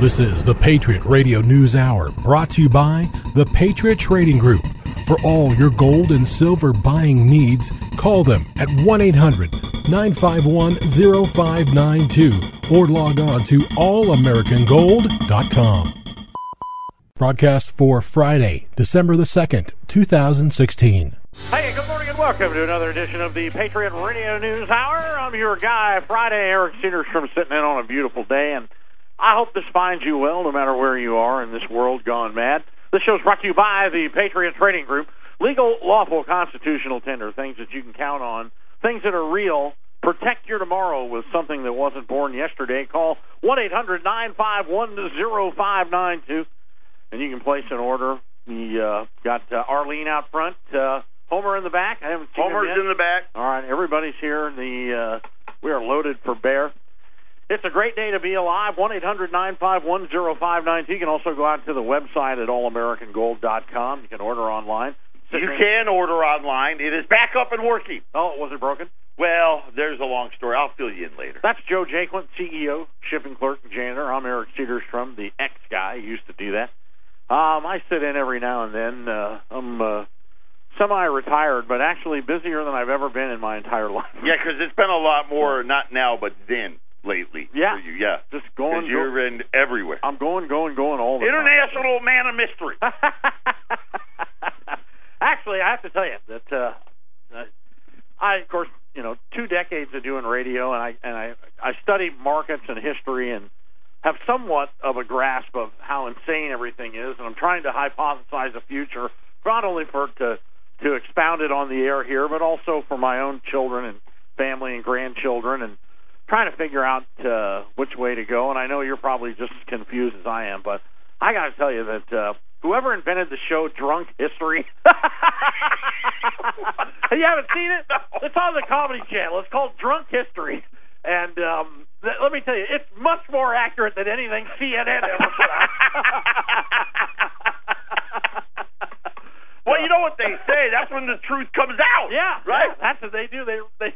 This is the Patriot Radio News Hour brought to you by the Patriot Trading Group. For all your gold and silver buying needs, call them at 1 800 951 0592 or log on to allamericangold.com. Broadcast for Friday, December the 2nd, 2016. Hey, good morning and welcome to another edition of the Patriot Radio News Hour. I'm your guy, Friday, Eric Cedarstrom, sitting in on a beautiful day, and I hope this finds you well no matter where you are in this world gone mad. This show's brought to you by the Patriot Trading Group. Legal, lawful, constitutional tender, things that you can count on, things that are real. Protect your tomorrow with something that wasn't born yesterday. Call 1 800 951 0592 and you can place an order. We uh, got uh, Arlene out front, uh, Homer in the back. I haven't seen Homer's in the back. All right, everybody's here. The uh, we are loaded for bear. It's a great day to be alive. One eight hundred nine five one zero five nine two. You can also go out to the website at allamericangold.com. You can order online. You can order online. It is back up and working. Oh, it was it broken? Well, there's a long story. I'll fill you in later. That's Joe Jaquin, CEO, shipping clerk, and janitor. I'm Eric Cedarstrom, the ex guy. who used to do that. Um, I sit in every now and then. Uh, I'm uh, semi-retired, but actually busier than I've ever been in my entire life. Yeah, because it's been a lot more, not now, but then lately. Yeah. For you. Yeah. Just going. you're in everywhere. I'm going, going, going all the International man of mystery. Actually, I have to tell you that uh, uh, I, of course, you know, two decades of doing radio, and I and I I study markets and history and have somewhat of a grasp of how insane everything is, and I'm trying to hypothesize a future, not only for to to expound it on the air here, but also for my own children and family and grandchildren, and trying to figure out uh, which way to go. And I know you're probably just as confused as I am, but I got to tell you that uh, whoever invented the show Drunk History, you haven't seen it? It's on the Comedy Channel. It's called Drunk History, and um, th- let me tell you, it's much more accurate than anything CNN ever put out. well, you know what they say. That's when the truth comes out. Yeah, Right? yeah, that's what they do. They they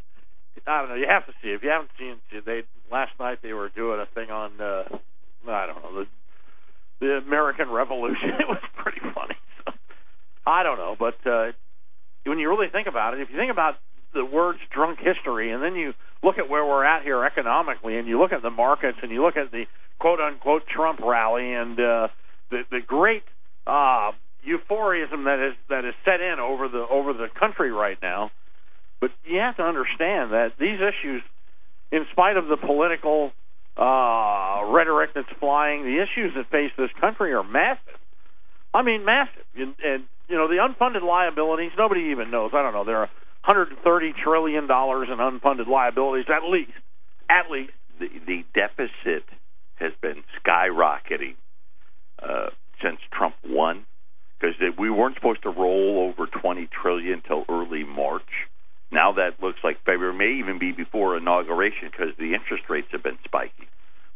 I don't know. You have to see. If you haven't seen they last night they were doing a thing on uh I don't know the the American Revolution. It was pretty funny. So, I don't know, but uh when you really think about it, if you think about the words drunk history and then you look at where we're at here economically and you look at the markets and you look at the quote unquote Trump rally and uh the the great uh euphorism that is that is set in over the over the country right now but you have to understand that these issues, in spite of the political uh, rhetoric that's flying, the issues that face this country are massive. I mean, massive. And, and you know, the unfunded liabilities, nobody even knows. I don't know. There are 130 trillion dollars in unfunded liabilities, at least. At least. The, the deficit has been skyrocketing uh, since Trump won because we weren't supposed to roll over 20 trillion till early March. Now that looks like February may even be before inauguration because the interest rates have been spiking.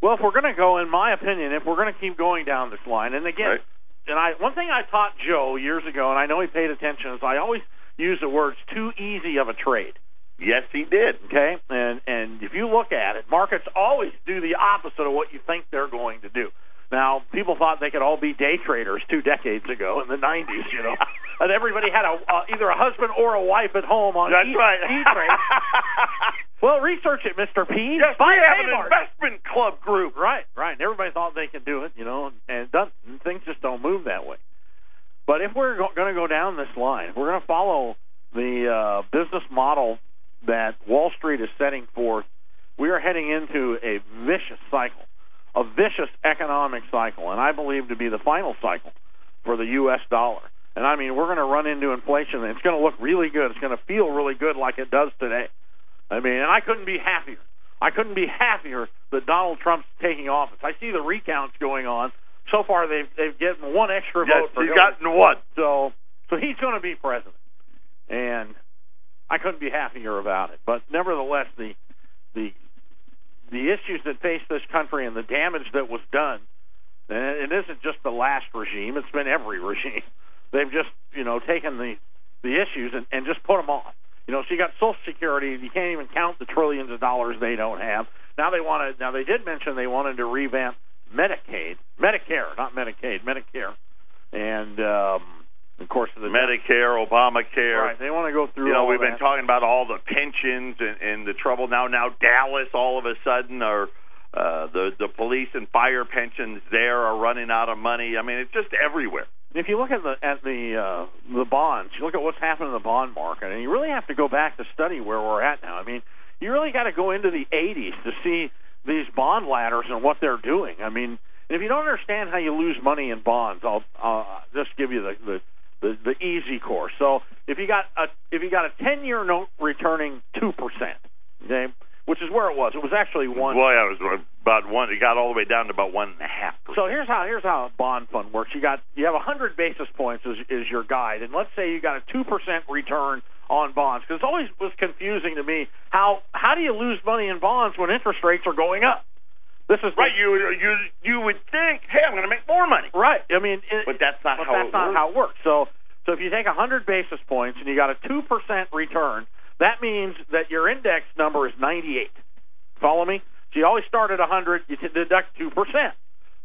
Well, if we're going to go, in my opinion, if we're going to keep going down this line, and again, Right. and I one thing I taught Joe years ago, and I know he paid attention, is I always use the words "too easy of a trade." Yes, he did. Okay, and and if you look at it, markets always do the opposite of what you think they're going to do. Now, people thought they could all be day traders two decades ago in the '90s, you know, and everybody had a uh, either a husband or a wife at home on That's E- right. E-Trade. well, research it, Mister P. yes, Buy we have an investment club group. Right, right. And everybody thought they could do it, you know, and doesn't. And things just don't move that way. But if we're go- going to go down this line, if we're going to follow the uh, business model that Wall Street is setting forth, we are heading into a vicious cycle, a vicious economic cycle, and I believe to be the final cycle for the U.S. dollar. And I mean, we're going to run into inflation, and it's going to look really good. It's going to feel really good, like it does today. I mean, and I couldn't be happier. I couldn't be happier that Donald Trump's taking office. I see the recounts going on. So far, they've they've gotten one extra Yes, vote for he's Hillary. gotten one. So so he's going to be president, and I couldn't be happier about it. But nevertheless, the the the issues that face this country and the damage that was done, and it isn't just the last regime; it's been every regime. They've just you know taken the the issues and, and just put them off. You know, so you got Social Security, you can't even count the trillions of dollars they don't have. Now they want to. Now they did mention they wanted to revamp Medicaid, Medicare, not Medicaid, Medicare, and um, of course the Medicare, Obamacare. Right, they want to go through. You know, we've that. been talking about all the pensions and, and the trouble now. Now Dallas, all of a sudden, are uh, the the police and fire pensions there are running out of money. I mean, it's just everywhere. If you look at the at the uh, the bonds, you look at what's happened in the bond market, and you really have to go back to study where we're at now. I mean, you really got to go into the 80s to see these bond ladders and what they're doing. I mean, if you don't understand how you lose money in bonds, I'll uh, just give you the, the the the easy course. So if you got a if you got a 10 year note returning two percent, okay, which is where it was. It was actually one. Well, yeah, it was about one. It got all the way down to about one and a half. So here's how here's how a bond fund works. You got you have a 100 basis points is, is your guide, and let's say you got a two percent return on bonds because it always was confusing to me how how do you lose money in bonds when interest rates are going up? This is right. You you you would think, hey, I'm going to make more money. Right. I mean, it, but that's not but how that's it not works. how it works. So so if you take 100 basis points and you got a two percent return, that means that your index number is 98. Follow me? So you always start at 100, you deduct two percent.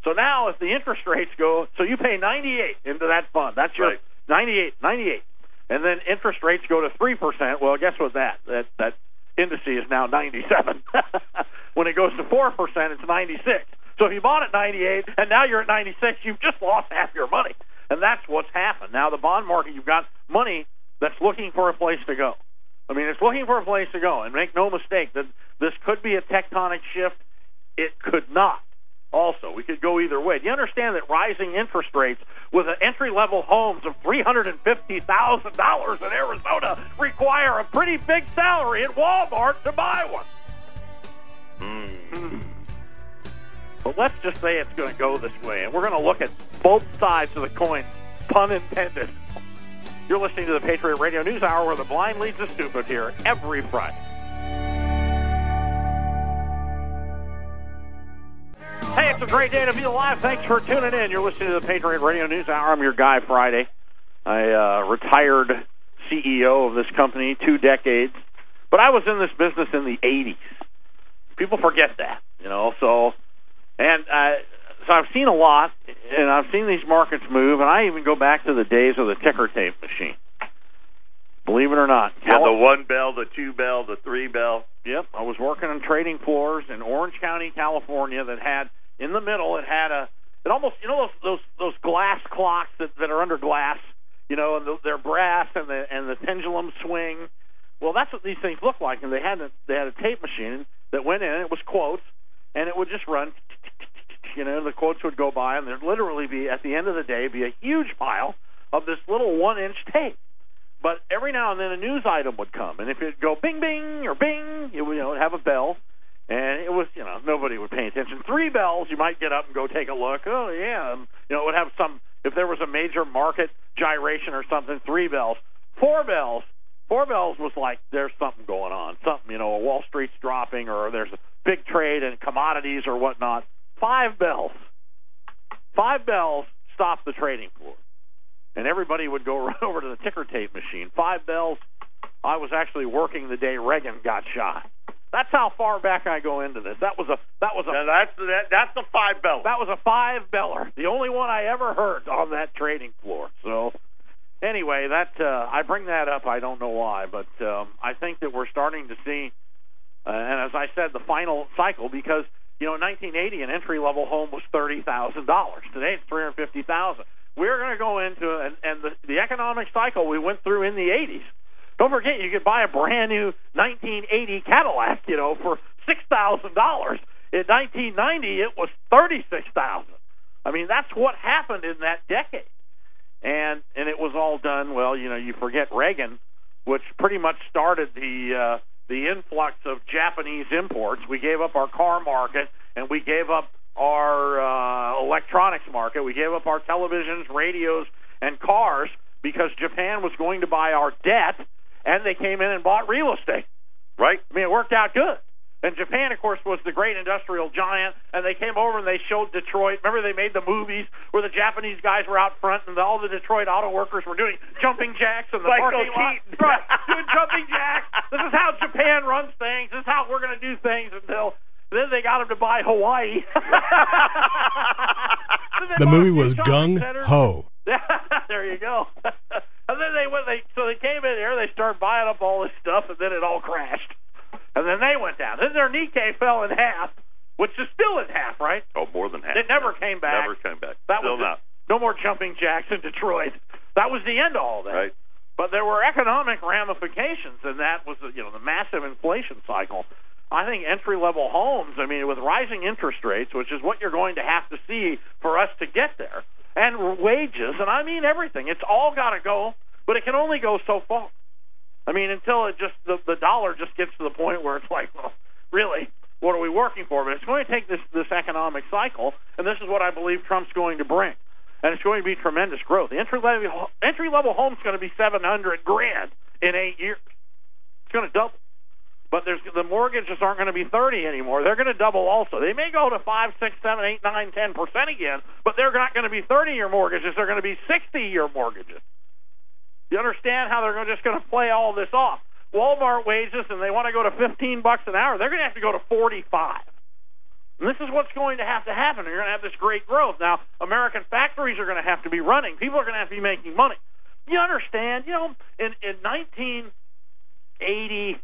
So now if the interest rates go, so you pay 98 into that fund. That's your Right. 98, 98, and then interest rates go to three percent. Well, guess what? That that that indice is now 97. when it goes to 4%, it's 96. So if you bought at 98 and now you're at 96, you've just lost half your money. And that's what's happened. Now, the bond market, you've got money that's looking for a place to go. I mean, it's looking for a place to go. And make no mistake that this could be a tectonic shift. It could not. Also, we could go either way. Do you understand that rising interest rates with entry level homes of $350,000 in Arizona require a pretty big salary at Walmart to buy one? Mm. But let's just say it's going to go this way, and we're going to look at both sides of the coin, pun intended. You're listening to the Patriot Radio News Hour, where the blind leads the stupid here every Friday. Hey, it's a great day to be alive. Thanks for tuning in. You're listening to the Patriot Radio News Hour. I'm your guy Friday. I uh, retired CEO of this company two decades, but I was in this business in the 80s. People forget that, you know. So, and uh, so I've seen a lot, and I've seen these markets move, and I even go back to the days of the ticker tape machine. Believe it or not, Yeah, the one bell, the two bell, the three bell. Yep, I was working on trading floors in Orange County, California. That had in the middle, it had a, it almost, you know, those those those glass clocks that that are under glass, you know, and the, they're brass and the and the pendulum swing. Well, that's what these things look like, and they had a, they had a tape machine that went in. It was quotes, and it would just run. You know, the quotes would go by, and there'd literally be at the end of the day be a huge pile of this little one-inch tape. But every now and then a news item would come, and if it'd go bing bing or bing, it would you know have a bell, and it was you know nobody would pay attention. Three bells, you might get up and go take a look. Oh yeah, and, you know it would have some if there was a major market gyration or something. Three bells, four bells. Four bells was like there's something going on, something you know, Wall Street's dropping, or there's big trade in commodities or whatnot. Five bells, five bells stop the trading floor and everybody would go run over to the ticker tape machine. Five bells. I was actually working the day Reagan got shot. That's how far back I go into this. That was a that was a Now that's that, that's the five bell. that was a five beller, the only one I ever heard on that trading floor. So anyway, that uh, I bring that up. I don't know why, but um, I think that we're starting to see, uh, and as I said, the final cycle because you know in 1980 an entry level home was thirty thousand dollars. Today it's three hundred fifty thousand. We're going to go into and, and the, the economic cycle we went through in the 80s. Don't forget, you could buy a brand new 1980 Cadillac, you know, for six thousand dollars. In 1990, it was thirty-six thousand. I mean, that's what happened in that decade, and and it was all done. Well, you know, you forget Reagan, which pretty much started the uh, the influx of Japanese imports. We gave up our car market, and we gave up our uh, electronics market. We gave up our televisions, radios, and cars because Japan was going to buy our debt, and they came in and bought real estate. right? I mean, it worked out good. And Japan, of course, was the great industrial giant, and they came over and they showed Detroit. Remember, they made the movies where the Japanese guys were out front, and all the Detroit auto workers were doing jumping jacks in the Michael parking lot. Keaton. Right, doing jumping jacks. This is how Japan runs things. This is how we're going to do things until then they got him to buy Hawaii. the movie was Gung Ho. there you go. and then they went. They so they came in here. They started buying up all this stuff, and then it all crashed. And then they went down. Then their Nikkei fell in half, which is still in half, right? Oh, more than half. It never came back. Never came back. That Still was not. no more jumping jacks in Detroit. That was the end of all that. Right. But there were economic ramifications, and that was the, you know the massive inflation cycle. I think entry level homes. I mean, with rising interest rates, which is what you're going to have to see for us to get there, and wages, and I mean everything. It's all got to go, but it can only go so far. I mean, until it just the the dollar just gets to the point where it's like, well, really, what are we working for? But it's going to take this this economic cycle, and this is what I believe Trump's going to bring, and it's going to be tremendous growth. The entry level entry level home's going to be seven hundred grand in eight years. It's going to double. But there's the mortgages aren't going to be thirty anymore. They're going to double also. They may go to five, six, seven, eight, nine, ten percent again, but they're not going to be thirty year mortgages. They're going to be sixty year mortgages. You understand how they're just going to play all this off? Walmart wages, and they want to go to fifteen bucks an hour. They're going to have to go to forty five. And this is what's going to have to happen. You're going to have this great growth. Now, American factories are going to have to be running. People are going to have to be making money. You understand? You know, in in 1980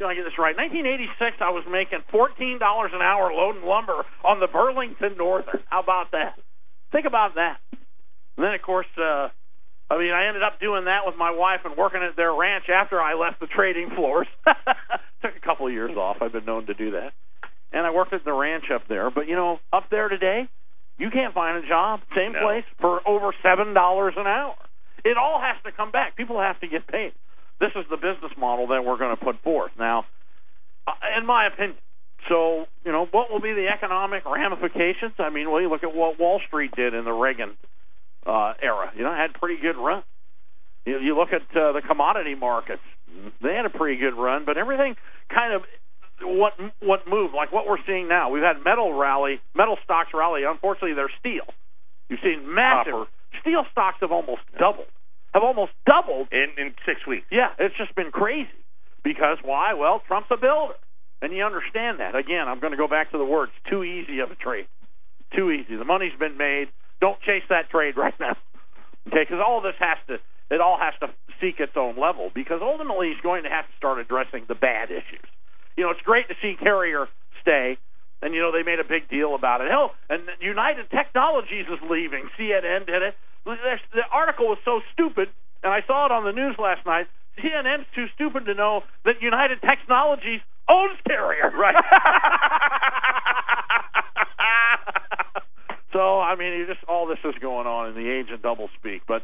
see if I get this right. 1986, I was making $14 an hour loading lumber on the Burlington Northern. How about that? Think about that. And then, of course, uh, I mean, I ended up doing that with my wife and working at their ranch after I left the trading floors. Took a couple of years off. I've been known to do that. And I worked at the ranch up there. But, you know, up there today, you can't find a job, same No. place, for over $7 an hour. It all has to come back. People have to get paid. This is the business model that we're going to put forth. Now, uh, in my opinion, so, you know, what will be the economic ramifications? I mean, well, you look at what Wall Street did in the Reagan uh, era. You know, had a pretty good run. You, you look at uh, the commodity markets; they had a pretty good run, but everything kind of what what moved, like what we're seeing now. We've had metal rally, metal stocks rally. Unfortunately, they're steel. You've seen massive Copper. steel stocks have almost doubled, have almost doubled In in six weeks. yeah, it's just been crazy. Because why? Well, Trump's a builder. And you understand that. Again, I'm going to go back to the words too easy of a trade. Too easy. The money's been made. Don't chase that trade right now. Okay, because all this has to, it all has to seek its own level. Because ultimately, he's going to have to start addressing the bad issues. You know, it's great to see Carrier stay, and you know they made a big deal about it. Hell, and United Technologies is leaving. CNN did it. The article was so stupid, and I saw it on the news last night. CNN's too stupid to know that United Technologies owns Carrier. Right. so I mean, you just all this is going on in the age of double speak. But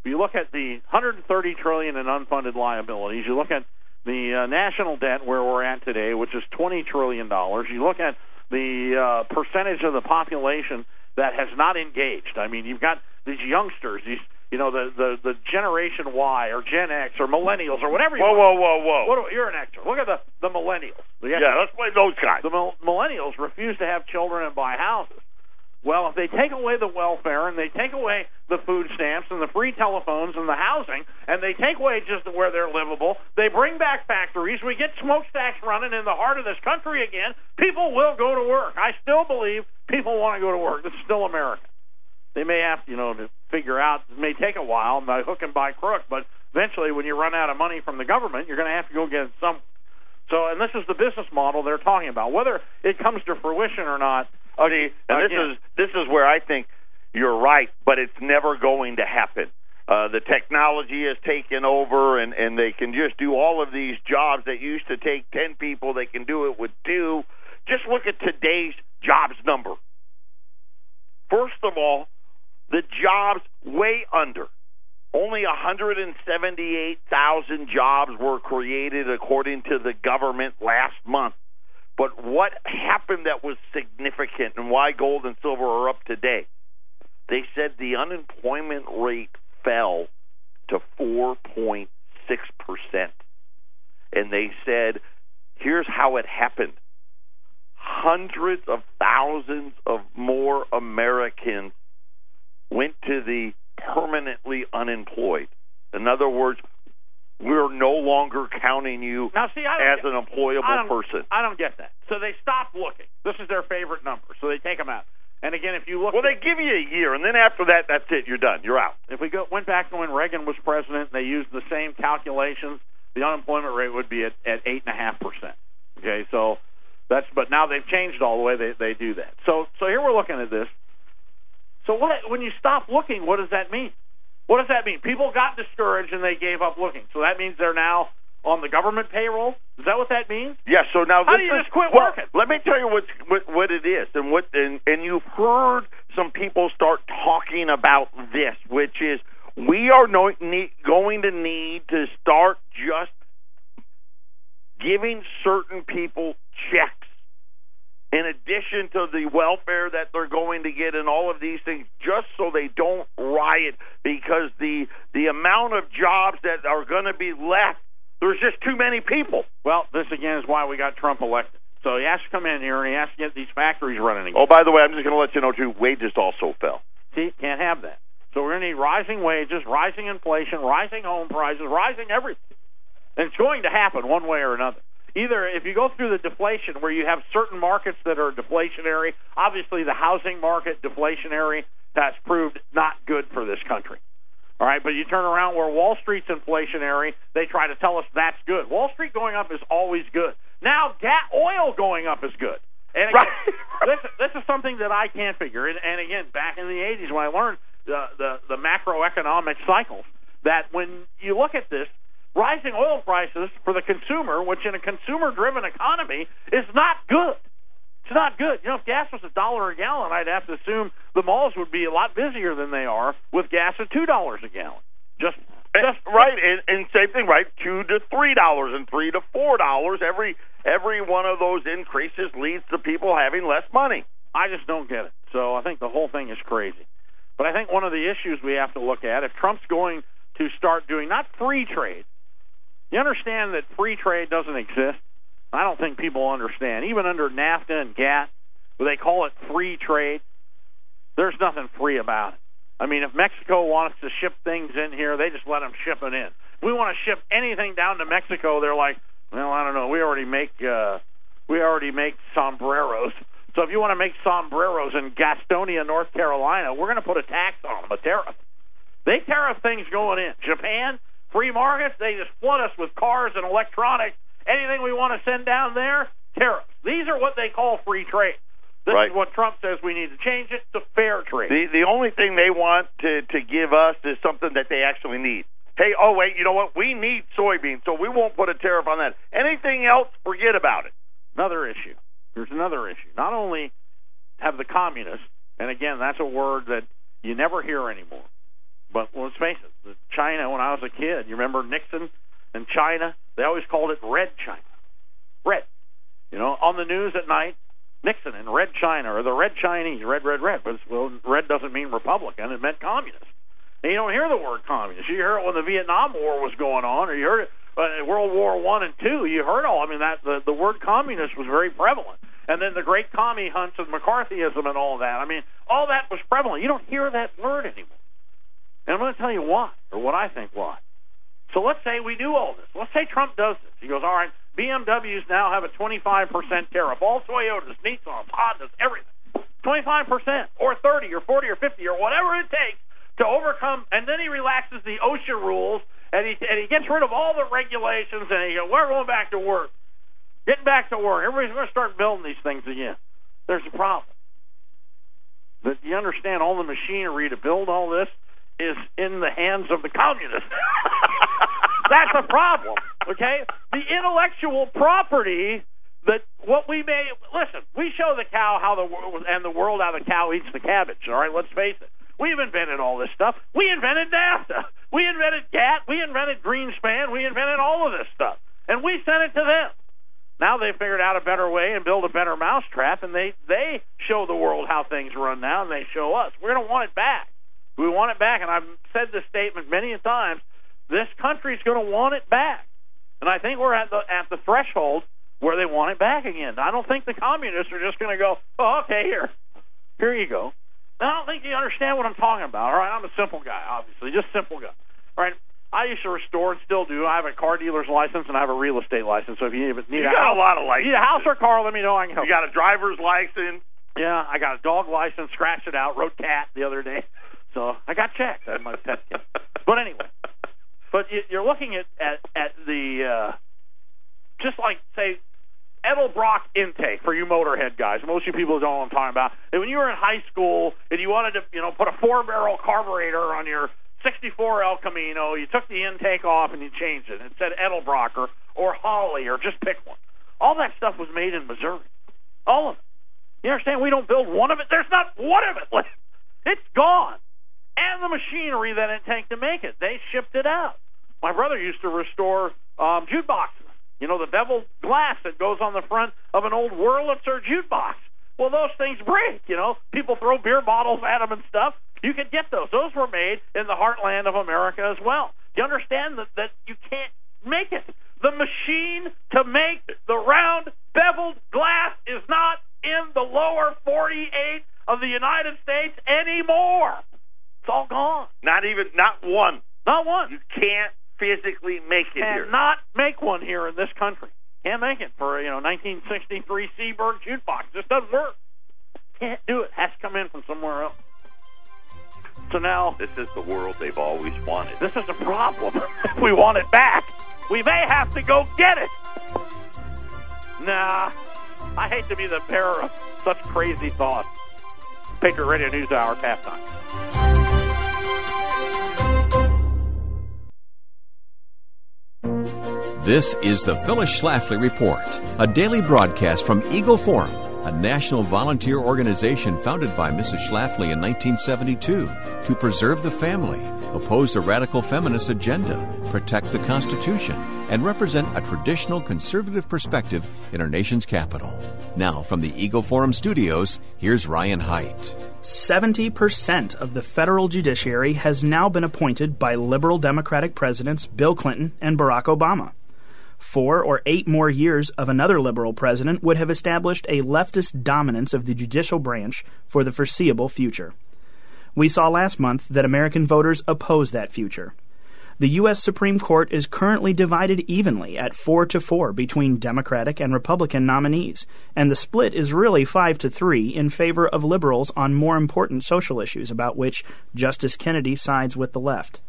if you look at the 130 trillion in unfunded liabilities, you look at the uh, national debt where we're at today, which is 20 trillion dollars. You look at the uh, percentage of the population that has not engaged. I mean, you've got these youngsters, these you know the the the Generation Y or Gen X or Millennials or whatever. You Whoa, want. whoa, whoa, whoa. What you're an Xer. Look at the the Millennials. The yeah, let's play those guys. the mil- millennials refuse to have children and buy houses. Well, if they take away the welfare and they take away the food stamps and the free telephones and the housing and they take away just where they're livable, they bring back factories, we get smokestacks running in the heart of this country again, people will go to work. I still believe people want to go to work. Is still America. They may have, you know, to figure out. It may take a while by hook and by crook, but eventually, when you run out of money from the government, you're going to have to go get some. So, and this is the business model they're talking about. Whether it comes to fruition or not, Okay, and this is this is where I think you're right, but it's never going to happen. Uh, the technology has taken over, and and they can just do all of these jobs that used to take ten people. They can do it with two. Just look at today's jobs number. First of all, the jobs way under. Only 178,000 jobs were created according to the government last month. But what happened that was significant and why gold and silver are up today? They said the unemployment rate fell to 4.6%. And they said, here's how it happened hundreds of thousands of more Americans went to the permanently unemployed. In other words, we're no longer counting you now, see, as an employable I person. I don't get that. So they stop looking. This is their favorite number, so they take them out. And again, if you look, Well, they give you a year, and then after that, that's it. You're done. You're out. if we go went back to when Reagan was president, and they used the same calculations. The unemployment rate would be at at eight and a half percent. Okay, so that's but now they've changed all the way they they do that. So so here we're looking at this. So what when you stop looking, what does that mean? What does that mean? People got discouraged and they gave up looking. So that means they're now on the government payroll. Is that what that means? Yeah. So now How this do you is- just quit well, working? Let me tell you what's, what what it is, and what and, and you've heard some people start talking about this, which is we are no, need, going to need to start just giving certain people checks in addition to the welfare that they're going to get and all of these things just so they don't riot because the the amount of jobs that are going to be left there's just too many people Well, this again is why we got Trump elected. So he has to come in here and he has to get these factories running again. oh by the way i'm just going to let you know too wages also fell See, can't have that. So we're going to need rising wages, rising inflation, rising home prices, rising everything. And it's going to happen one way or another. Either if you go through the deflation where you have certain markets that are deflationary, obviously the housing market deflationary, that's proved not good for this country. All right, but you turn around where Wall Street's inflationary, they try to tell us that's good. Wall Street going up is always good. Now, gas, oil going up is good. And again, Right. this this is something that I can't figure. And, and again, back in the '80s when I learned the, the the macroeconomic cycles, that when you look at this, rising oil prices for the consumer, which in a consumer-driven economy is not good. It's not good. You know, if gas was a dollar a gallon, I'd have to assume the malls would be a lot busier than they are with gas at two dollars a gallon. Just, eh, just right and, and same thing right two to three dollars and three to four dollars every every one of those increases leads to people having less money I just don't get it. So I think the whole thing is crazy. But I think one of the issues we have to look at if Trump's going to start doing not free trade. You understand that free trade doesn't exist. I don't think people understand. Even under NAFTA and GATT, where they call it free trade, there's nothing free about it. I mean, if Mexico wants to ship things in here, they just let them ship it in. If we want to ship anything down to Mexico, they're like, well, I don't know. We already make uh, we already make sombreros. So if you want to make sombreros in Gastonia, North Carolina, we're going to put a tax on them, a tariff. They tariff things going in. Japan, free markets, they just flood us with cars and electronics. Anything we want to send down there, tariffs. These are what they call free trade. This Right. is what Trump says we need to change it to fair trade. the the only thing they want to to give us is something that they actually need hey oh wait you know what we need soybeans so we won't put a tariff on that anything else forget about it Another issue. There's another issue. Not only have the communists, and again, that's a word that you never hear anymore. But let's face it, China. When I was a kid, you remember Nixon and China? They always called it Red China. Red. You know, on the news at night, Nixon and Red China or the Red Chinese, red, red, red. But well, red doesn't mean Republican; it meant communist. And you don't hear the word communist. You hear it when the Vietnam War was going on, or you heard it uh, World War One and Two. You heard all. I mean, that the the word communist was very prevalent. And then the great commie hunts and McCarthyism and all that. I mean, all that was prevalent. You don't hear that word anymore. And I'm going to tell you why, or what I think why. So let's say we do all this. Let's say Trump does this. He goes, all right, BMWs now have a 25% tariff. All Toyotas, Nissans, Hondas, everything. 25% or 30 or 40 or 50 or whatever it takes to overcome. And then he relaxes the OSHA rules and he, and he gets rid of all the regulations and he goes, we're going back to work. Getting back to work. Everybody's going to start building these things again. There's a problem. But you understand all the machinery to build all this is in the hands of the communists. That's a problem. Okay? The intellectual property that what we may listen, we show the cow how the world and the world how the cow eats the cabbage, all right, let's face it. We've invented all this stuff. We invented NAFTA. We invented GATT. We invented Greenspan. We invented all of this stuff. And we sent it to them. Now they figured out a better way and build a better mousetrap, and they they show the world how things run now, and they show us. We're going to want it back. We want it back, and I've said this statement many times. This country's going to want it back, and I think we're at the at the threshold where they want it back again. I don't think the communists are just going to go, oh, okay, here, here you go. I don't think you understand what I'm talking about. All right, I'm a simple guy, obviously, just simple guy. All right, I used to restore and still do. I have a car dealer's license and I have a real estate license. So if you need, need You a got house, a lot of licenses. need a house or car, let me know. I can help. You got a driver's license. Yeah, I got a dog license. Scratched it out. Wrote cat the other day. So I got checked. I pet. cat. But anyway, but you- you're looking at at at the uh, just like say Edelbrock intake for you motorhead guys. Most of you people don't know what I'm talking about. And when you were in high school and you wanted to, you know, put a four barrel carburetor on your 64 El Camino, you took the intake off and you changed it. It said Edelbrock or, or Holley or just pick one. All that stuff was made in Missouri. All of it. You understand? We don't build one of it. There's not one of it left. It's gone. And the machinery that it takes to make it. They shipped it out. My brother used to restore um, jukeboxes. You know, the beveled glass that goes on the front of an old Wurlitzer jukebox. Well, those things break, you know. People throw beer bottles at them and stuff. You could get those. Those were made in the heartland of America as well. Do you understand that, that you can't make it? The machine to make the round beveled glass is not in the lower 48 of the United States anymore. It's all gone. Not even not one. Not one. You can't physically make it here. Not make one here in this country. Can't make it for you know 1963 Seeburg jukebox. Just doesn't work. Can't do it. Has to come in from somewhere else. So now This is the world they've always wanted. this is a problem. we want it back, we may have to go get it. Nah, I hate to be the bearer of such crazy thoughts. Patriot Radio News Hour halftime. This is the Phyllis Schlafly Report, a daily broadcast from Eagle Forum, a national volunteer organization founded by Mrs. Schlafly in 1972 to preserve the family, oppose the radical feminist agenda, protect the Constitution, and represent a traditional conservative perspective in our nation's capital. Now, from the Eagle Forum studios, here's Ryan Haidt. 70% of the federal judiciary has now been appointed by liberal Democratic presidents Bill Clinton and Barack Obama. Four or eight more years of another liberal president would have established a leftist dominance of the judicial branch for the foreseeable future. We saw last month that American voters oppose that future. The U.S. Supreme Court is currently divided evenly at 4 to 4 between Democratic and Republican nominees, and the split is really 5 to 3 in favor of liberals on more important social issues about which Justice Kennedy sides with the left.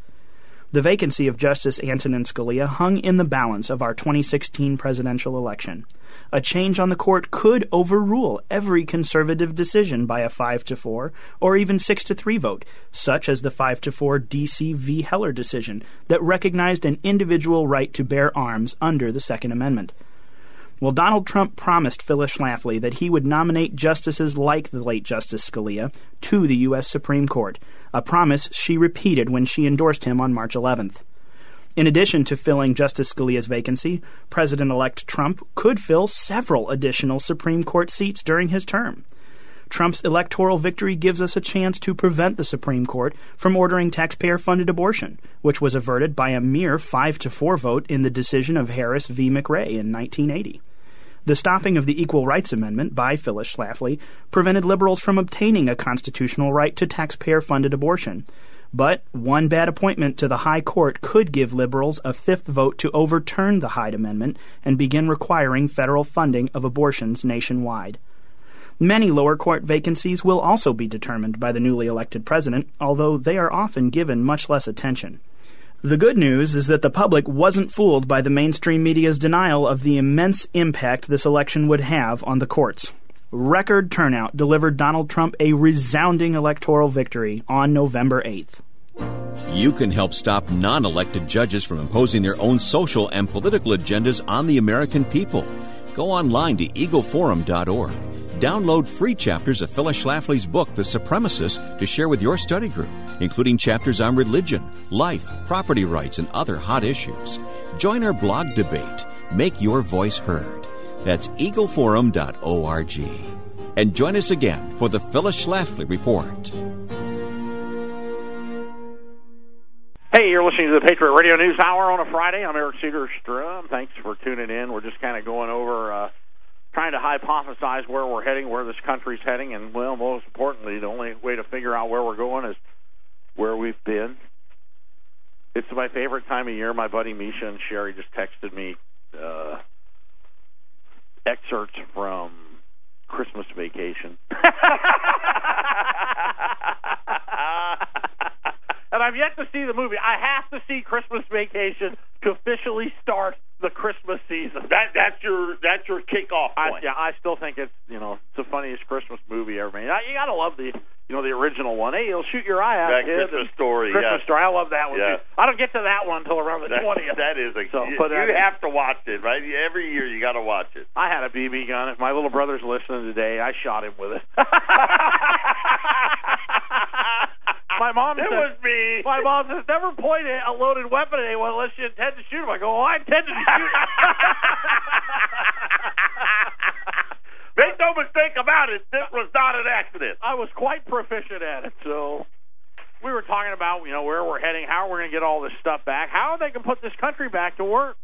The vacancy of Justice Antonin Scalia hung in the balance of our 2016 presidential election. A change on the court could overrule every conservative decision by a 5 to 4 or even 6 to 3 vote, such as the 5 to 4 DC v. Heller decision that recognized an individual right to bear arms under the Second Amendment. Well, Donald Trump promised Phyllis Schlafly that he would nominate justices like the late Justice Scalia to the U.S. Supreme Court, a promise she repeated when she endorsed him on March 11th. In addition to filling Justice Scalia's vacancy, President elect Trump could fill several additional Supreme Court seats during his term. Trump's electoral victory gives us a chance to prevent the Supreme Court from ordering taxpayer funded abortion, which was averted by a mere 5 to 4 vote in the decision of Harris v. McRae in 1980. The stopping of the Equal Rights Amendment by Phyllis Schlafly prevented liberals from obtaining a constitutional right to taxpayer funded abortion. But one bad appointment to the High Court could give liberals a fifth vote to overturn the Hyde Amendment and begin requiring federal funding of abortions nationwide. Many lower court vacancies will also be determined by the newly elected president, although they are often given much less attention. The good news is that the public wasn't fooled by the mainstream media's denial of the immense impact this election would have on the courts. Record turnout delivered Donald Trump a resounding electoral victory on November 8th. You can help stop non elected judges from imposing their own social and political agendas on the American people. Go online to eagleforum.org. Download free chapters of Phyllis Schlafly's book, The Supremacist, to share with your study group, including chapters on religion, life, property rights, and other hot issues. Join our blog debate. Make your voice heard. That's eagleforum.org. And join us again for the Phyllis Schlafly Report. Hey, you're listening to the Patriot Radio News Hour on a Friday. I'm Eric Cedarstrom. Thanks for tuning in. We're just kind of going over, uh, trying to hypothesize where we're heading, where this country's heading, and, well, most importantly, the only way to figure out where we're going is where we've been. It's my favorite time of year. My buddy Misha and Sherry just texted me uh, excerpts from Christmas Vacation. and I've yet to see the movie. I have to see Christmas Vacation to officially start the Christmas season. That that's your that's your kickoff I, yeah, I still think it's you know it's the funniest Christmas movie ever made. You gotta love the you know the original one. Hey, you'll shoot your eye out. That kid. Christmas story, Christmas yeah. story. I love that one. Yeah. too. I don't get to that one until around the twentieth. that is a So, you, but you have to watch it, right? Every year you got to watch it. I had a BB gun. If my little brother's listening today, I shot him with it. my mom It said, was me. My mom says never point a loaded weapon at anyone unless you intend to shoot him. I go, oh, I intended to shoot him. Make no mistake about it. This was not an accident. I was quite proficient at it. So we were talking about you know where we're heading, how we're going to get all this stuff back, how they can put this country back to work,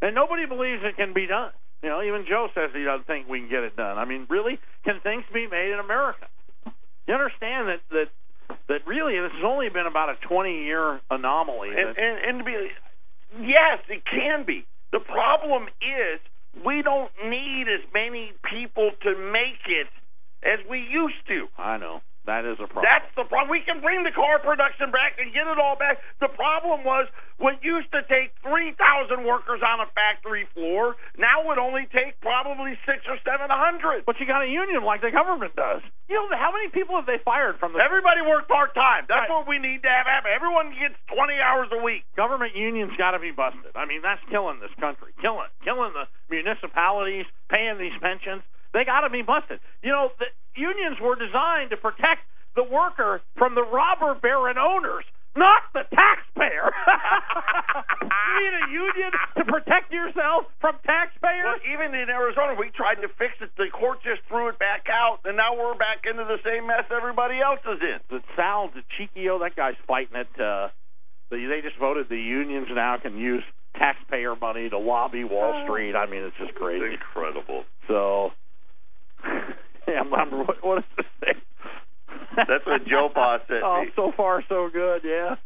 and nobody believes it can be done. You know, even Joe says he doesn't think we can get it done. I mean, really, can things be made in America? You understand that that that really this has only been about a 20 year anomaly. And, that- and and to be yes, it can be. The problem is we don't need as many people to make it as we used to. I know that is a problem. That's the problem. We can bring the car production back and get it all back. The problem was what used to take 3,000 workers on a factory floor now would only take probably six or 700. but you got a union like the government does. You know how many people have they fired from the Everybody work part time. That's Right. what we need to have happen. Everyone gets 20 hours a week. government unions got to be busted. I mean, that's killing this country, killing, killing the municipalities, paying these pensions. They got to be busted. You know, the unions were designed to protect the worker from the robber baron owners, not the taxpayer. you need a union to protect yourself from taxpayers? Well, even in Arizona, we tried to fix it. The court just threw it back out, and now we're back into the same mess everybody else is in. the Sal DiCiccio, that guy's fighting it. Uh, they, they just voted the unions now can use taxpayer money to lobby Wall Street. I mean, it's just crazy. incredible. So, yeah, I'm, I'm, what, what does this say? That's what Joe Boss sent oh, so far so good. Yeah,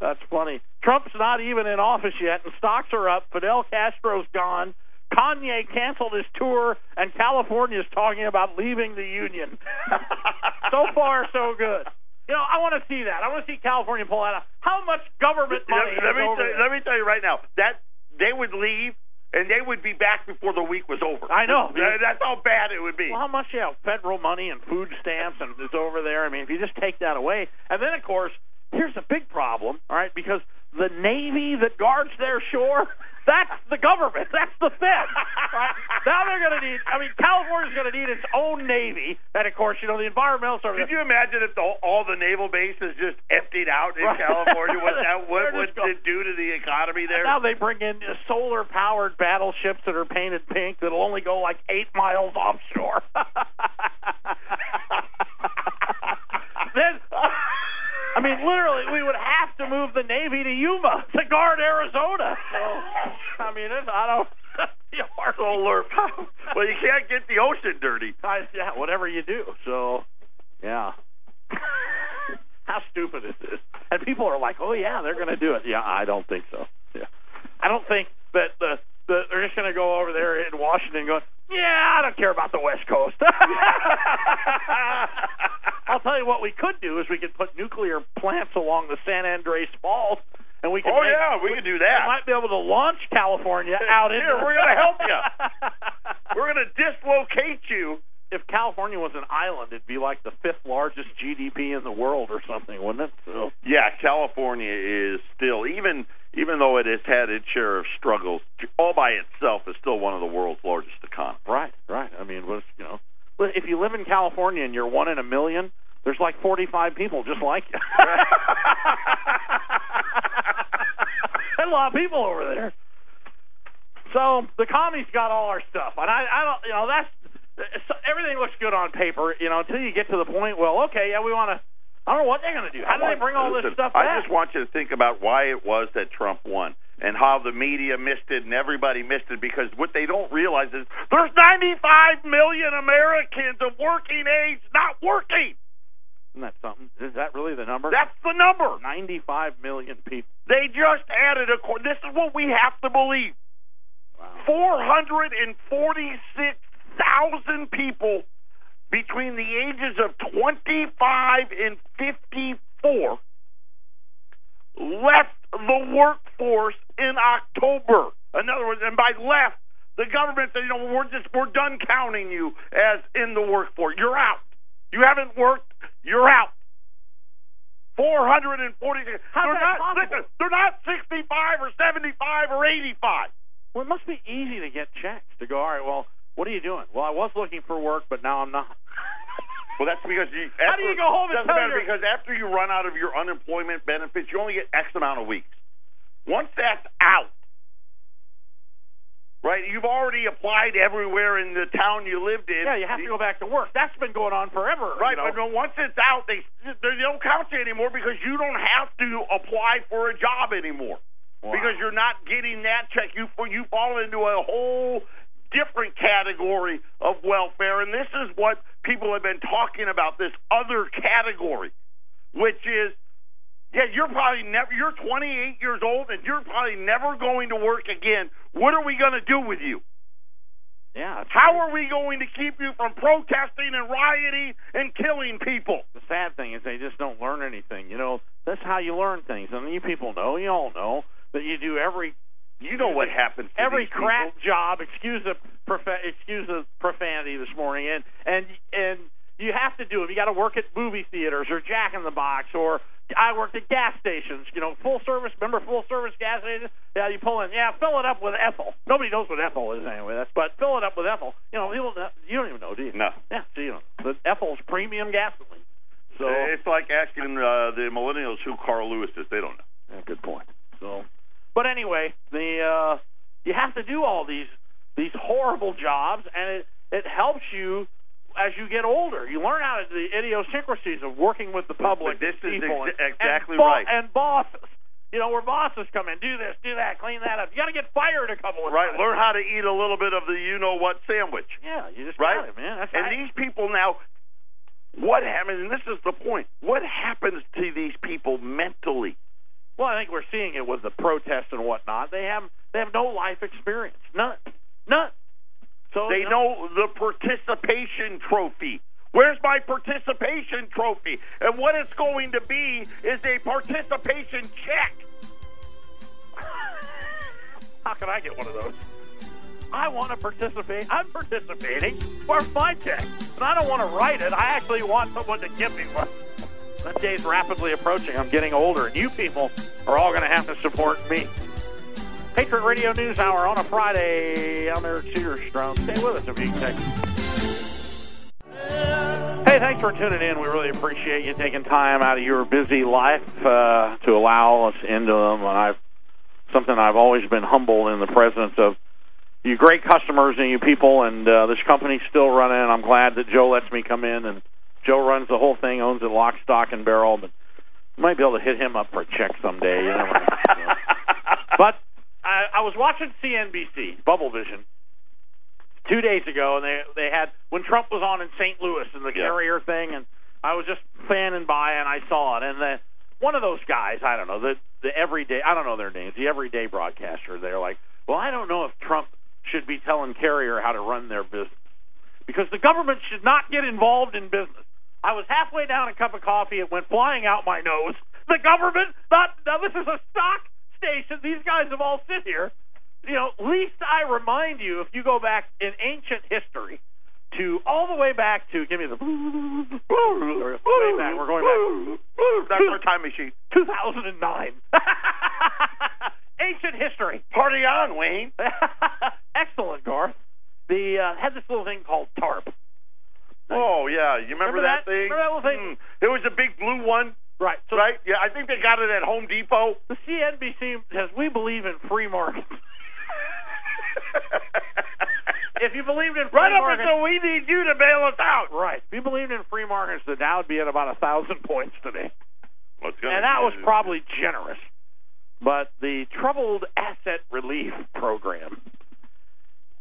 that's funny. Trump's not even in office yet, and stocks are up. Fidel Castro's gone. Kanye canceled his tour, and California's talking about leaving the union. so far, so good. You know, I want to see that. I want to see California pull out. How much government money let, me tell, let me tell you right now that they would leave and they would be back before the week was over. I know. That's how bad it would be. Well, how much yeah, federal money and food stamps and is over there? I mean, if you just take that away, and then of course, here's a big problem, all right? Because the Navy that guards their shore, that's the government, that's the Fed. Right? Now they're going to need. I mean, California's going to need its own Navy, and of course, you know, the environmental service. Could you imagine if the, all the naval bases just emptied out in Right. California? What that what would it do to the economy there? Now they bring in solar powered battleships that are painted pink that'll only go like eight miles offshore. then, I mean, literally, we would have to move the Navy to Yuma to guard Arizona. So, I mean, it's, I don't. to Solar power. well, you can't get the ocean dirty. I, yeah, whatever you do. So, yeah. How stupid is this? And people are like, "Oh yeah, they're going to do it." Yeah, I don't think so. Yeah, I don't think that the, the they're just going to go over there in Washington going, "Yeah, I don't care about the West Coast." I'll tell you what we could do is we could put nuclear plants along the San Andreas Fault, and we could. Oh, make- yeah, we could do that. We might be able to launch California out into. Here, we're gonna help you. We're going to dislocate you. if California was an island, it'd be like the fifth largest GDP in the world or something, wouldn't it? So, Yeah, California is still even even though it has had its share of struggles, all by itself is still one of the world's largest economies. right, right. I mean, what's you know, but if you live in California and you're one in a million, there's like 45 people just like you. A lot of people over there. So the commies got all our stuff, and I, I don't, you know, that's everything looks good on paper, you know, until you get to the point. Well, okay, yeah, we want to. I don't know what they're going to do. How do they bring all this Listen, stuff I just want you to think about why it was that Trump won and how the media missed it and everybody missed it because what they don't realize is there's 95 million Americans of working age not working. Isn't that something? Is that really the number? That's the number. 95 million people. They just added a. This is what we have to believe. Wow. 446,000 people between the ages of 25 and 54 left the workforce in October. In other words, and by left, the government said, you know, we're just we're done counting you as in the workforce. You're out. You haven't worked. You're out. 446. How's they're that not, possible? they're not 65 or 75 or 85. Well, it must be easy to get checks to go. All right, well, what are you doing? Well, I was looking for work, but now I'm not. Well, that's because you. How do you go home and tell matter your- because after you run out of your unemployment benefits, you only get X amount of weeks. Once that's out, right? You've already applied everywhere in the town you lived in. Yeah, you have to go back to work. That's been going on forever. Right, you know? but once it's out, they they don't count you anymore because you don't have to apply for a job anymore Wow. because you're not getting that check. You you fall into a whole different category of welfare, and this is what people have been talking about. This other category, which is. Yeah, you're probably never. You're 28 years old, and you're probably never going to work again. What are we going to do with you? yeah. How are we going to keep you from protesting and rioting and killing people? The sad thing is they just don't learn anything. You know, that's how you learn things. And you people know, you all know that you do every You know what happens to every these crap people. job. Excuse the profa- excuse the profanity this morning, and and and you have to do it. You got to work at movie theaters or Jack in the Box, or I worked at gas stations. You know, full service. Remember full service gas stations? Yeah, you pull in. Yeah, fill it up with ethyl. Nobody knows what ethyl is anyway. That's but fill it up with ethyl. You know, people, you don't even know, do you? No. Yeah, so you know, the ethyl's premium gasoline. So it's like asking uh, the millennials who Carl Lewis is. They don't know. yeah, good point. So, but anyway, the uh, you have to do all these these horrible jobs, and it it helps you as you get older. You learn how to the idiosyncrasies of working with the public, But this and is people, ex- and- exactly and bo- right. And bosses, you know, where bosses come in, do this, do that, clean that up. You got to get fired a couple of Right. times. Right. Learn how to eat a little bit of the you know what sandwich. Yeah, you just Right. got it, man. That's And right. these people now, what happens? And this is the point. What happens to these people mentally? Well, I think we're seeing it with the protests and whatnot. They have they have no life experience, none, none. So They know the participation trophy. Where's my participation trophy? And what it's going to be is a participation check. How can I get one of those? I want to participate. I'm participating. Where's my check? And I don't want to write it. I actually want someone to give me one. That day's rapidly approaching. I'm getting older, and you people are all going to have to support me. Patriot Radio News Hour on a Friday. I'm Eric Cedarstrom. Stay with us if you can take Hey, thanks for tuning in. We really appreciate you taking time out of your busy life uh, to allow us into them. And I've something I've always been humbled in the presence of you great customers and you people, and uh, this company's still running. I'm glad that Joe lets me come in, and Joe runs the whole thing, owns it lock, stock, and barrel. But might be able to hit him up for a check someday. You know. But I, I was watching CNBC, Bubble Vision, two days ago, and they they had when Trump was on in St. Louis and the Yeah. carrier thing, and I was just fanning by and I saw it, and the one of those guys, I don't know, the the everyday, I don't know their names, the everyday broadcaster, they're like, well, I don't know if Trump should be telling carrier how to run their business because the government should not get involved in business. I was halfway down a cup of coffee, it went flying out my nose. The government, not now this is a stock station. These guys have all sit here you know, least I remind you, if you go back in ancient history, to all the way back to give me the way back. We're going back That's our time machine. 2009. ancient history. Party on, Wayne. Excellent, Garth. The uh, had this little thing called TARP. Oh yeah, you remember, Remember that? thing? Remember that little thing? Hmm. It was a big blue one, Right. So right? Yeah, I think they got it at Home Depot. the CNBC says we believe in free markets. if you believed in free right up markets, until we need you to bail us out. Right. If you believed in free markets, the Dow would be at about a thousand points today, gonna and that was probably generous. But the Troubled Asset Relief Program,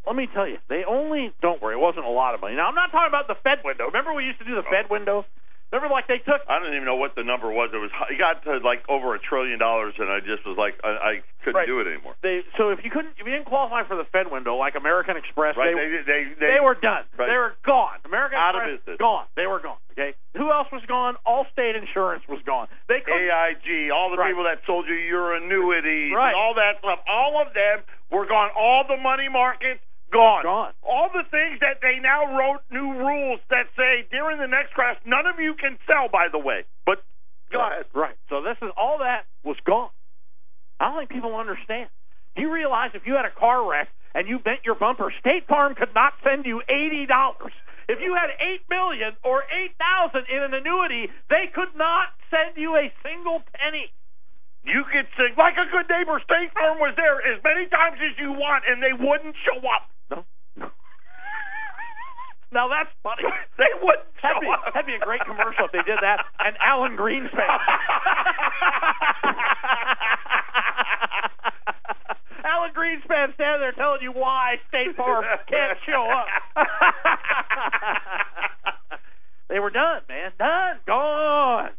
let me tell you, they only don't worry. It wasn't a lot of money. Now I'm not talking about the Fed window. Remember we used to do the oh. Fed window. Remember, like they took I don't even know what the number was. It was it got to like over a trillion dollars, and I just was like, I, I couldn't Right. do it anymore. they. So if you couldn't, if you didn't qualify for the Fed window, like American Express, Right? they, They they they, they were done. Right. They were gone. American Out of business. gone. They were gone. Okay. Who else was gone? Allstate Insurance was gone. They. AIG, all the Right. people that sold you your annuities, Right. all that stuff, all of them were gone. All the money markets gone. Gone. All the things that they now wrote new rules that say during the next crash, none of you can sell. By the way, but go ahead. Right. So this is all that was gone. I don't think people understand. Do you realize if you had a car wreck and you bent your bumper, State Farm could not send you eighty dollars. If you had eight million or eight thousand in an annuity, they could not send you a single penny. You could sing like a good neighbor. State Farm was there as many times as you want, and they wouldn't show up. No. Now that's funny. They wouldn't That'd be, that'd be a great commercial if they did that. And Alan Greenspan. Alan Greenspan standing there telling you why State Farm can't show up. they were done, man. Done. Gone.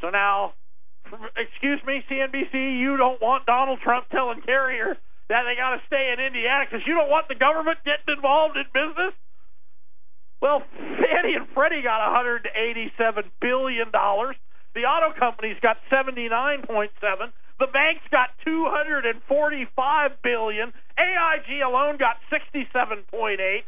So now, excuse me, CNBC, you don't want Donald Trump telling Carrier that they got to stay in Indiana because you don't want the government getting involved in business? Well, Fannie and Freddie got 187 billion dollars. The auto companies got 79.7. The banks got 245 billion. AIG alone got 67.8.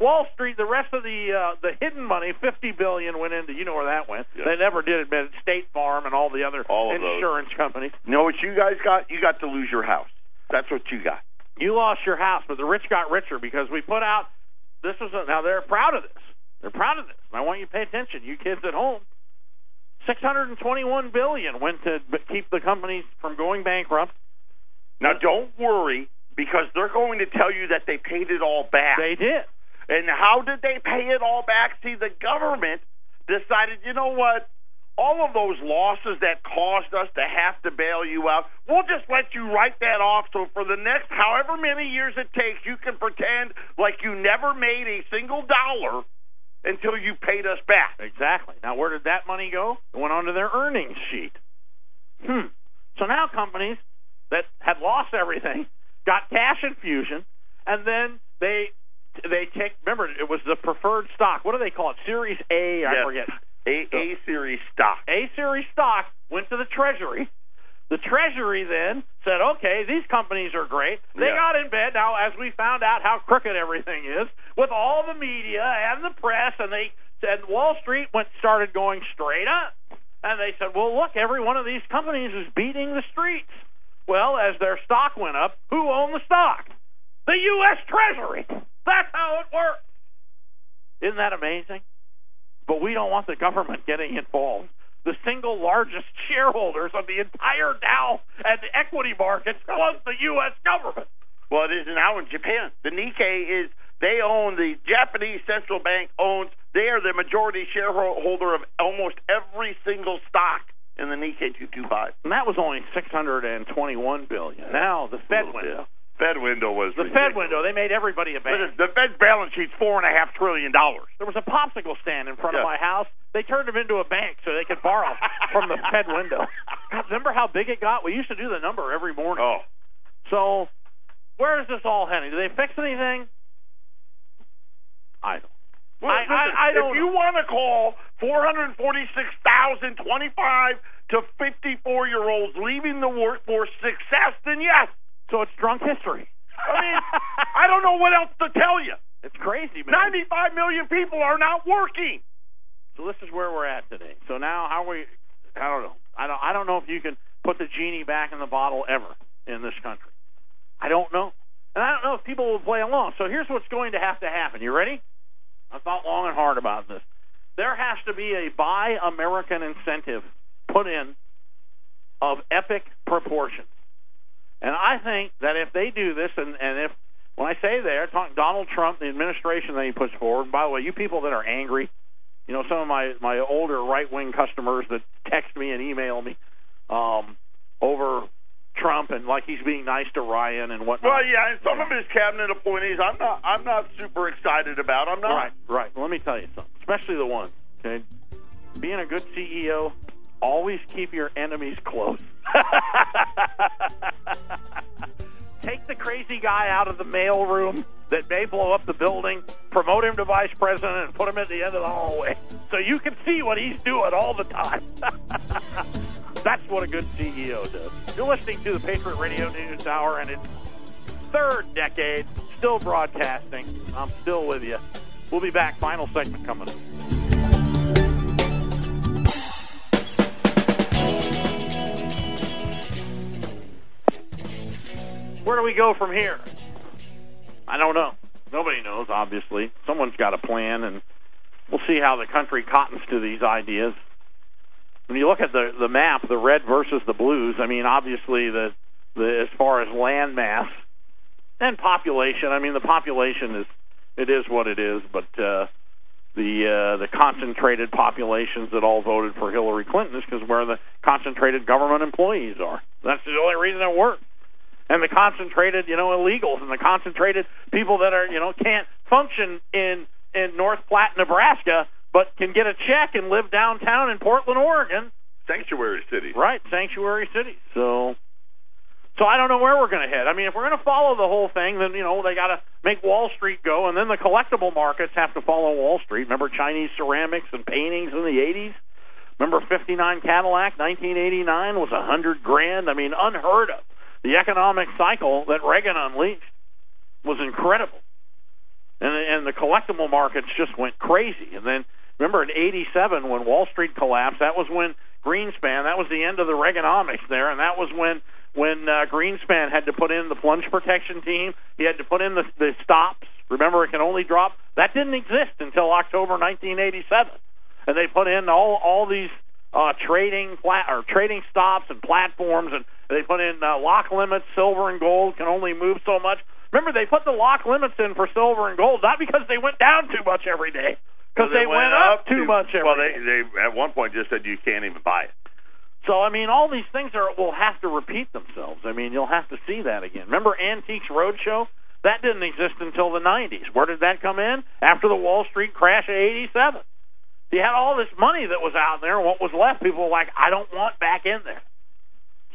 Wall Street, the rest of the uh, the hidden money, 50 billion went into. You know where that went? Yeah. They never did admit it. State Farm and all the other All of those. insurance companies. You know what you guys got? You got to lose your house. That's what you got. You lost your house, but the rich got richer because we put out. This was a, now they're proud of this. They're proud of this. And I want you to pay attention, you kids at home. Six hundred and twenty-one billion went to keep the companies from going bankrupt. Now, don't worry because they're going to tell you that they paid it all back. They did. And how did they pay it all back? See, the government decided, you know what? All of those losses that caused us to have to bail you out, we'll just let you write that off. So for the next however many years it takes, you can pretend like you never made a single dollar until you paid us back. Exactly. Now, where did that money go? It went onto their earnings sheet. Hmm. So now companies that had lost everything got cash infusion, and then they they take. Remember, it was the preferred stock. What do they call it? Series A. I Yes. forget. A A series stock. A series stock went to the Treasury. The Treasury then said, okay, these companies are great. They Yeah. got in bed. Now, as we found out how crooked everything is, with all the media and the press, and they said Wall Street went started going straight up. And they said, well, look, every one of these companies is beating the streets. Well, as their stock went up, who owned the stock? The U.S. Treasury. That's how it works. Isn't that amazing? But we don't want the government getting involved. The single largest shareholders of the entire Dow and the equity markets was the U.S. government. Well, it is now in Japan. The Nikkei is they own the Japanese central bank owns. They are the majority shareholder of almost every single stock in the Nikkei 225. And that was only 621 billion. Now the Fed Little window. Fed window was The ridiculous. Fed window, they made everybody a bank. The Fed's balance sheet's four and a half trillion dollars. There was a popsicle stand in front of my house. They turned them into a bank so they could borrow from the Fed window. God, remember how big it got? We used to do the number every morning. Oh, So, where is this all heading? Do they fix anything? I don't. Well, I- I- listen, I don't if you want to call 446,025 to 54 year olds leaving the workforce success, then yes. So it's drunk history. I mean, I don't know what else to tell you. It's crazy, man. 95 million people are not working. So this is where we're at today. So now, how we? I don't know. I don't. I don't know if you can put the genie back in the bottle ever in this country. I don't know, and I don't know if people will play along. So here's what's going to have to happen. You ready? I thought long and hard about this. There has to be a Buy American incentive put in of epic proportions. And I think that if they do this, and, and if, when I say they're talking Donald Trump, the administration that he puts forward, by the way, you people that are angry, you know, some of my, my older right wing customers that text me and email me um, over Trump and like he's being nice to Ryan and whatnot. Well, yeah, and some of his cabinet appointees, I'm not, I'm not super excited about. I'm not. Right, right. Let me tell you something, especially the ones. Okay, being a good CEO, always keep your enemies close. Take the crazy guy out of the mail room that may blow up the building, promote him to vice president, and put him at the end of the hallway so you can see what he's doing all the time. That's what a good CEO does. You're listening to the Patriot Radio News Hour, and it's third decade, still broadcasting. I'm still with you. We'll be back. Final segment coming up. Where do we go from here? I don't know. Nobody knows, obviously. Someone's got a plan, and we'll see how the country cottons to these ideas. When you look at the the map, the red versus the blues, I mean, obviously, the, the as far as land mass and population, I mean, the population is it is what it is, but uh, the uh, the concentrated populations that all voted for Hillary Clinton is because where the concentrated government employees are. That's the only reason it works and the concentrated, you know, illegals and the concentrated people that are, you know, can't function in in North Platte, Nebraska, but can get a check and live downtown in Portland, Oregon. Sanctuary city. Right, sanctuary city. So so I don't know where we're going to head. I mean, if we're going to follow the whole thing, then you know they got to make Wall Street go, and then the collectible markets have to follow Wall Street. Remember Chinese ceramics and paintings in the '80s? Remember '59 Cadillac, 1989 was a hundred grand. I mean, unheard of the economic cycle that Reagan unleashed was incredible. And, and the collectible markets just went crazy. And then remember in 87 when Wall Street collapsed, that was when Greenspan, that was the end of the Reaganomics there, and that was when when uh, Greenspan had to put in the plunge protection team. He had to put in the, the stops. Remember, it can only drop. That didn't exist until October 1987, and they put in all all these uh, trading plat or trading stops and platforms, and they put in uh, lock limits. Silver and gold can only move so much. Remember, they put the lock limits in for silver and gold not because they went down too much every day, because they, they, went, up too to- much every Well, day. they, they at one point just said you can't even buy it. So I mean, all these things are will have to repeat themselves. I mean, you'll have to see that again. Remember Antiques Roadshow? That didn't exist until the 90s. Where did that come in? After the Wall Street crash of '87. You had all this money that was out there, and what was left, people were like, I don't want back in there.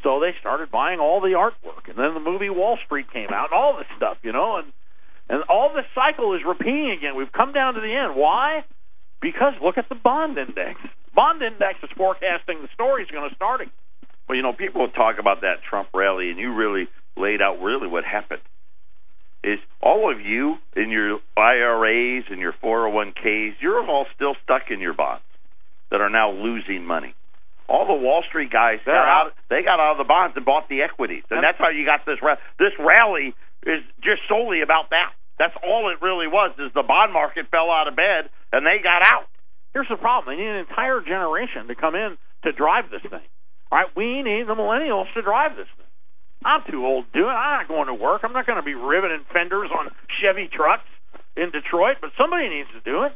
So they started buying all the artwork, and then the movie Wall Street came out, and all this stuff, you know, and and all this cycle is repeating again. We've come down to the end. Why? Because look at the bond index. Bond index is forecasting the story's going to start again. Well, you know, people talk about that Trump rally, and you really laid out really what happened. Is all of you in your IRAs and your 401ks, you're all still stuck in your bonds that are now losing money. All the Wall Street guys They're got out. out. They got out of the bonds and bought the equities, and that's how you got this. Ra- this rally is just solely about that. That's all it really was. Is the bond market fell out of bed and they got out. Here's the problem: they need an entire generation to come in to drive this thing. All right, we need the millennials to drive this thing. I'm too old to do it. I'm not going to work. I'm not going to be riveting fenders on Chevy trucks in Detroit, but somebody needs to do it.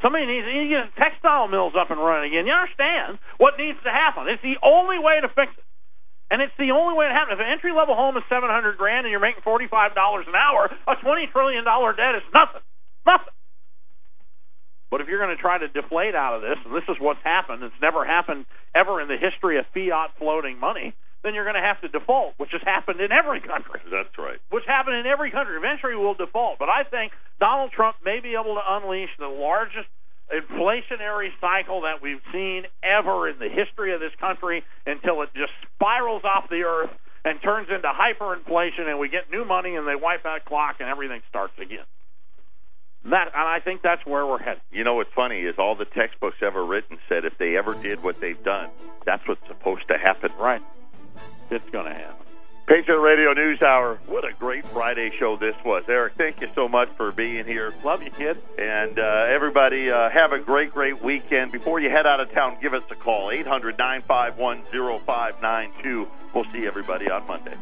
Somebody needs to get textile mills up and running again. You understand what needs to happen? It's the only way to fix it. And it's the only way to happen. If an entry level home is seven hundred grand and you're making forty five dollars an hour, a twenty trillion dollar debt is nothing. Nothing. But if you're going to try to deflate out of this, and this is what's happened, it's never happened ever in the history of fiat floating money, then you're going to have to default, which has happened in every country. That's right. Which happened in every country. Eventually, we'll default. But I think Donald Trump may be able to unleash the largest inflationary cycle that we've seen ever in the history of this country until it just spirals off the earth and turns into hyperinflation, and we get new money, and they wipe out clock, and everything starts again. That, and I think that's where we're headed. You know what's funny is all the textbooks ever written said if they ever did what they've done, that's what's supposed to happen. Right. It's going to happen. Patriot Radio News Hour. What a great Friday show this was. Eric, thank you so much for being here. Love you, kid. And uh, everybody, uh, have a great, great weekend. Before you head out of town, give us a call 800 951 0592. We'll see everybody on Monday.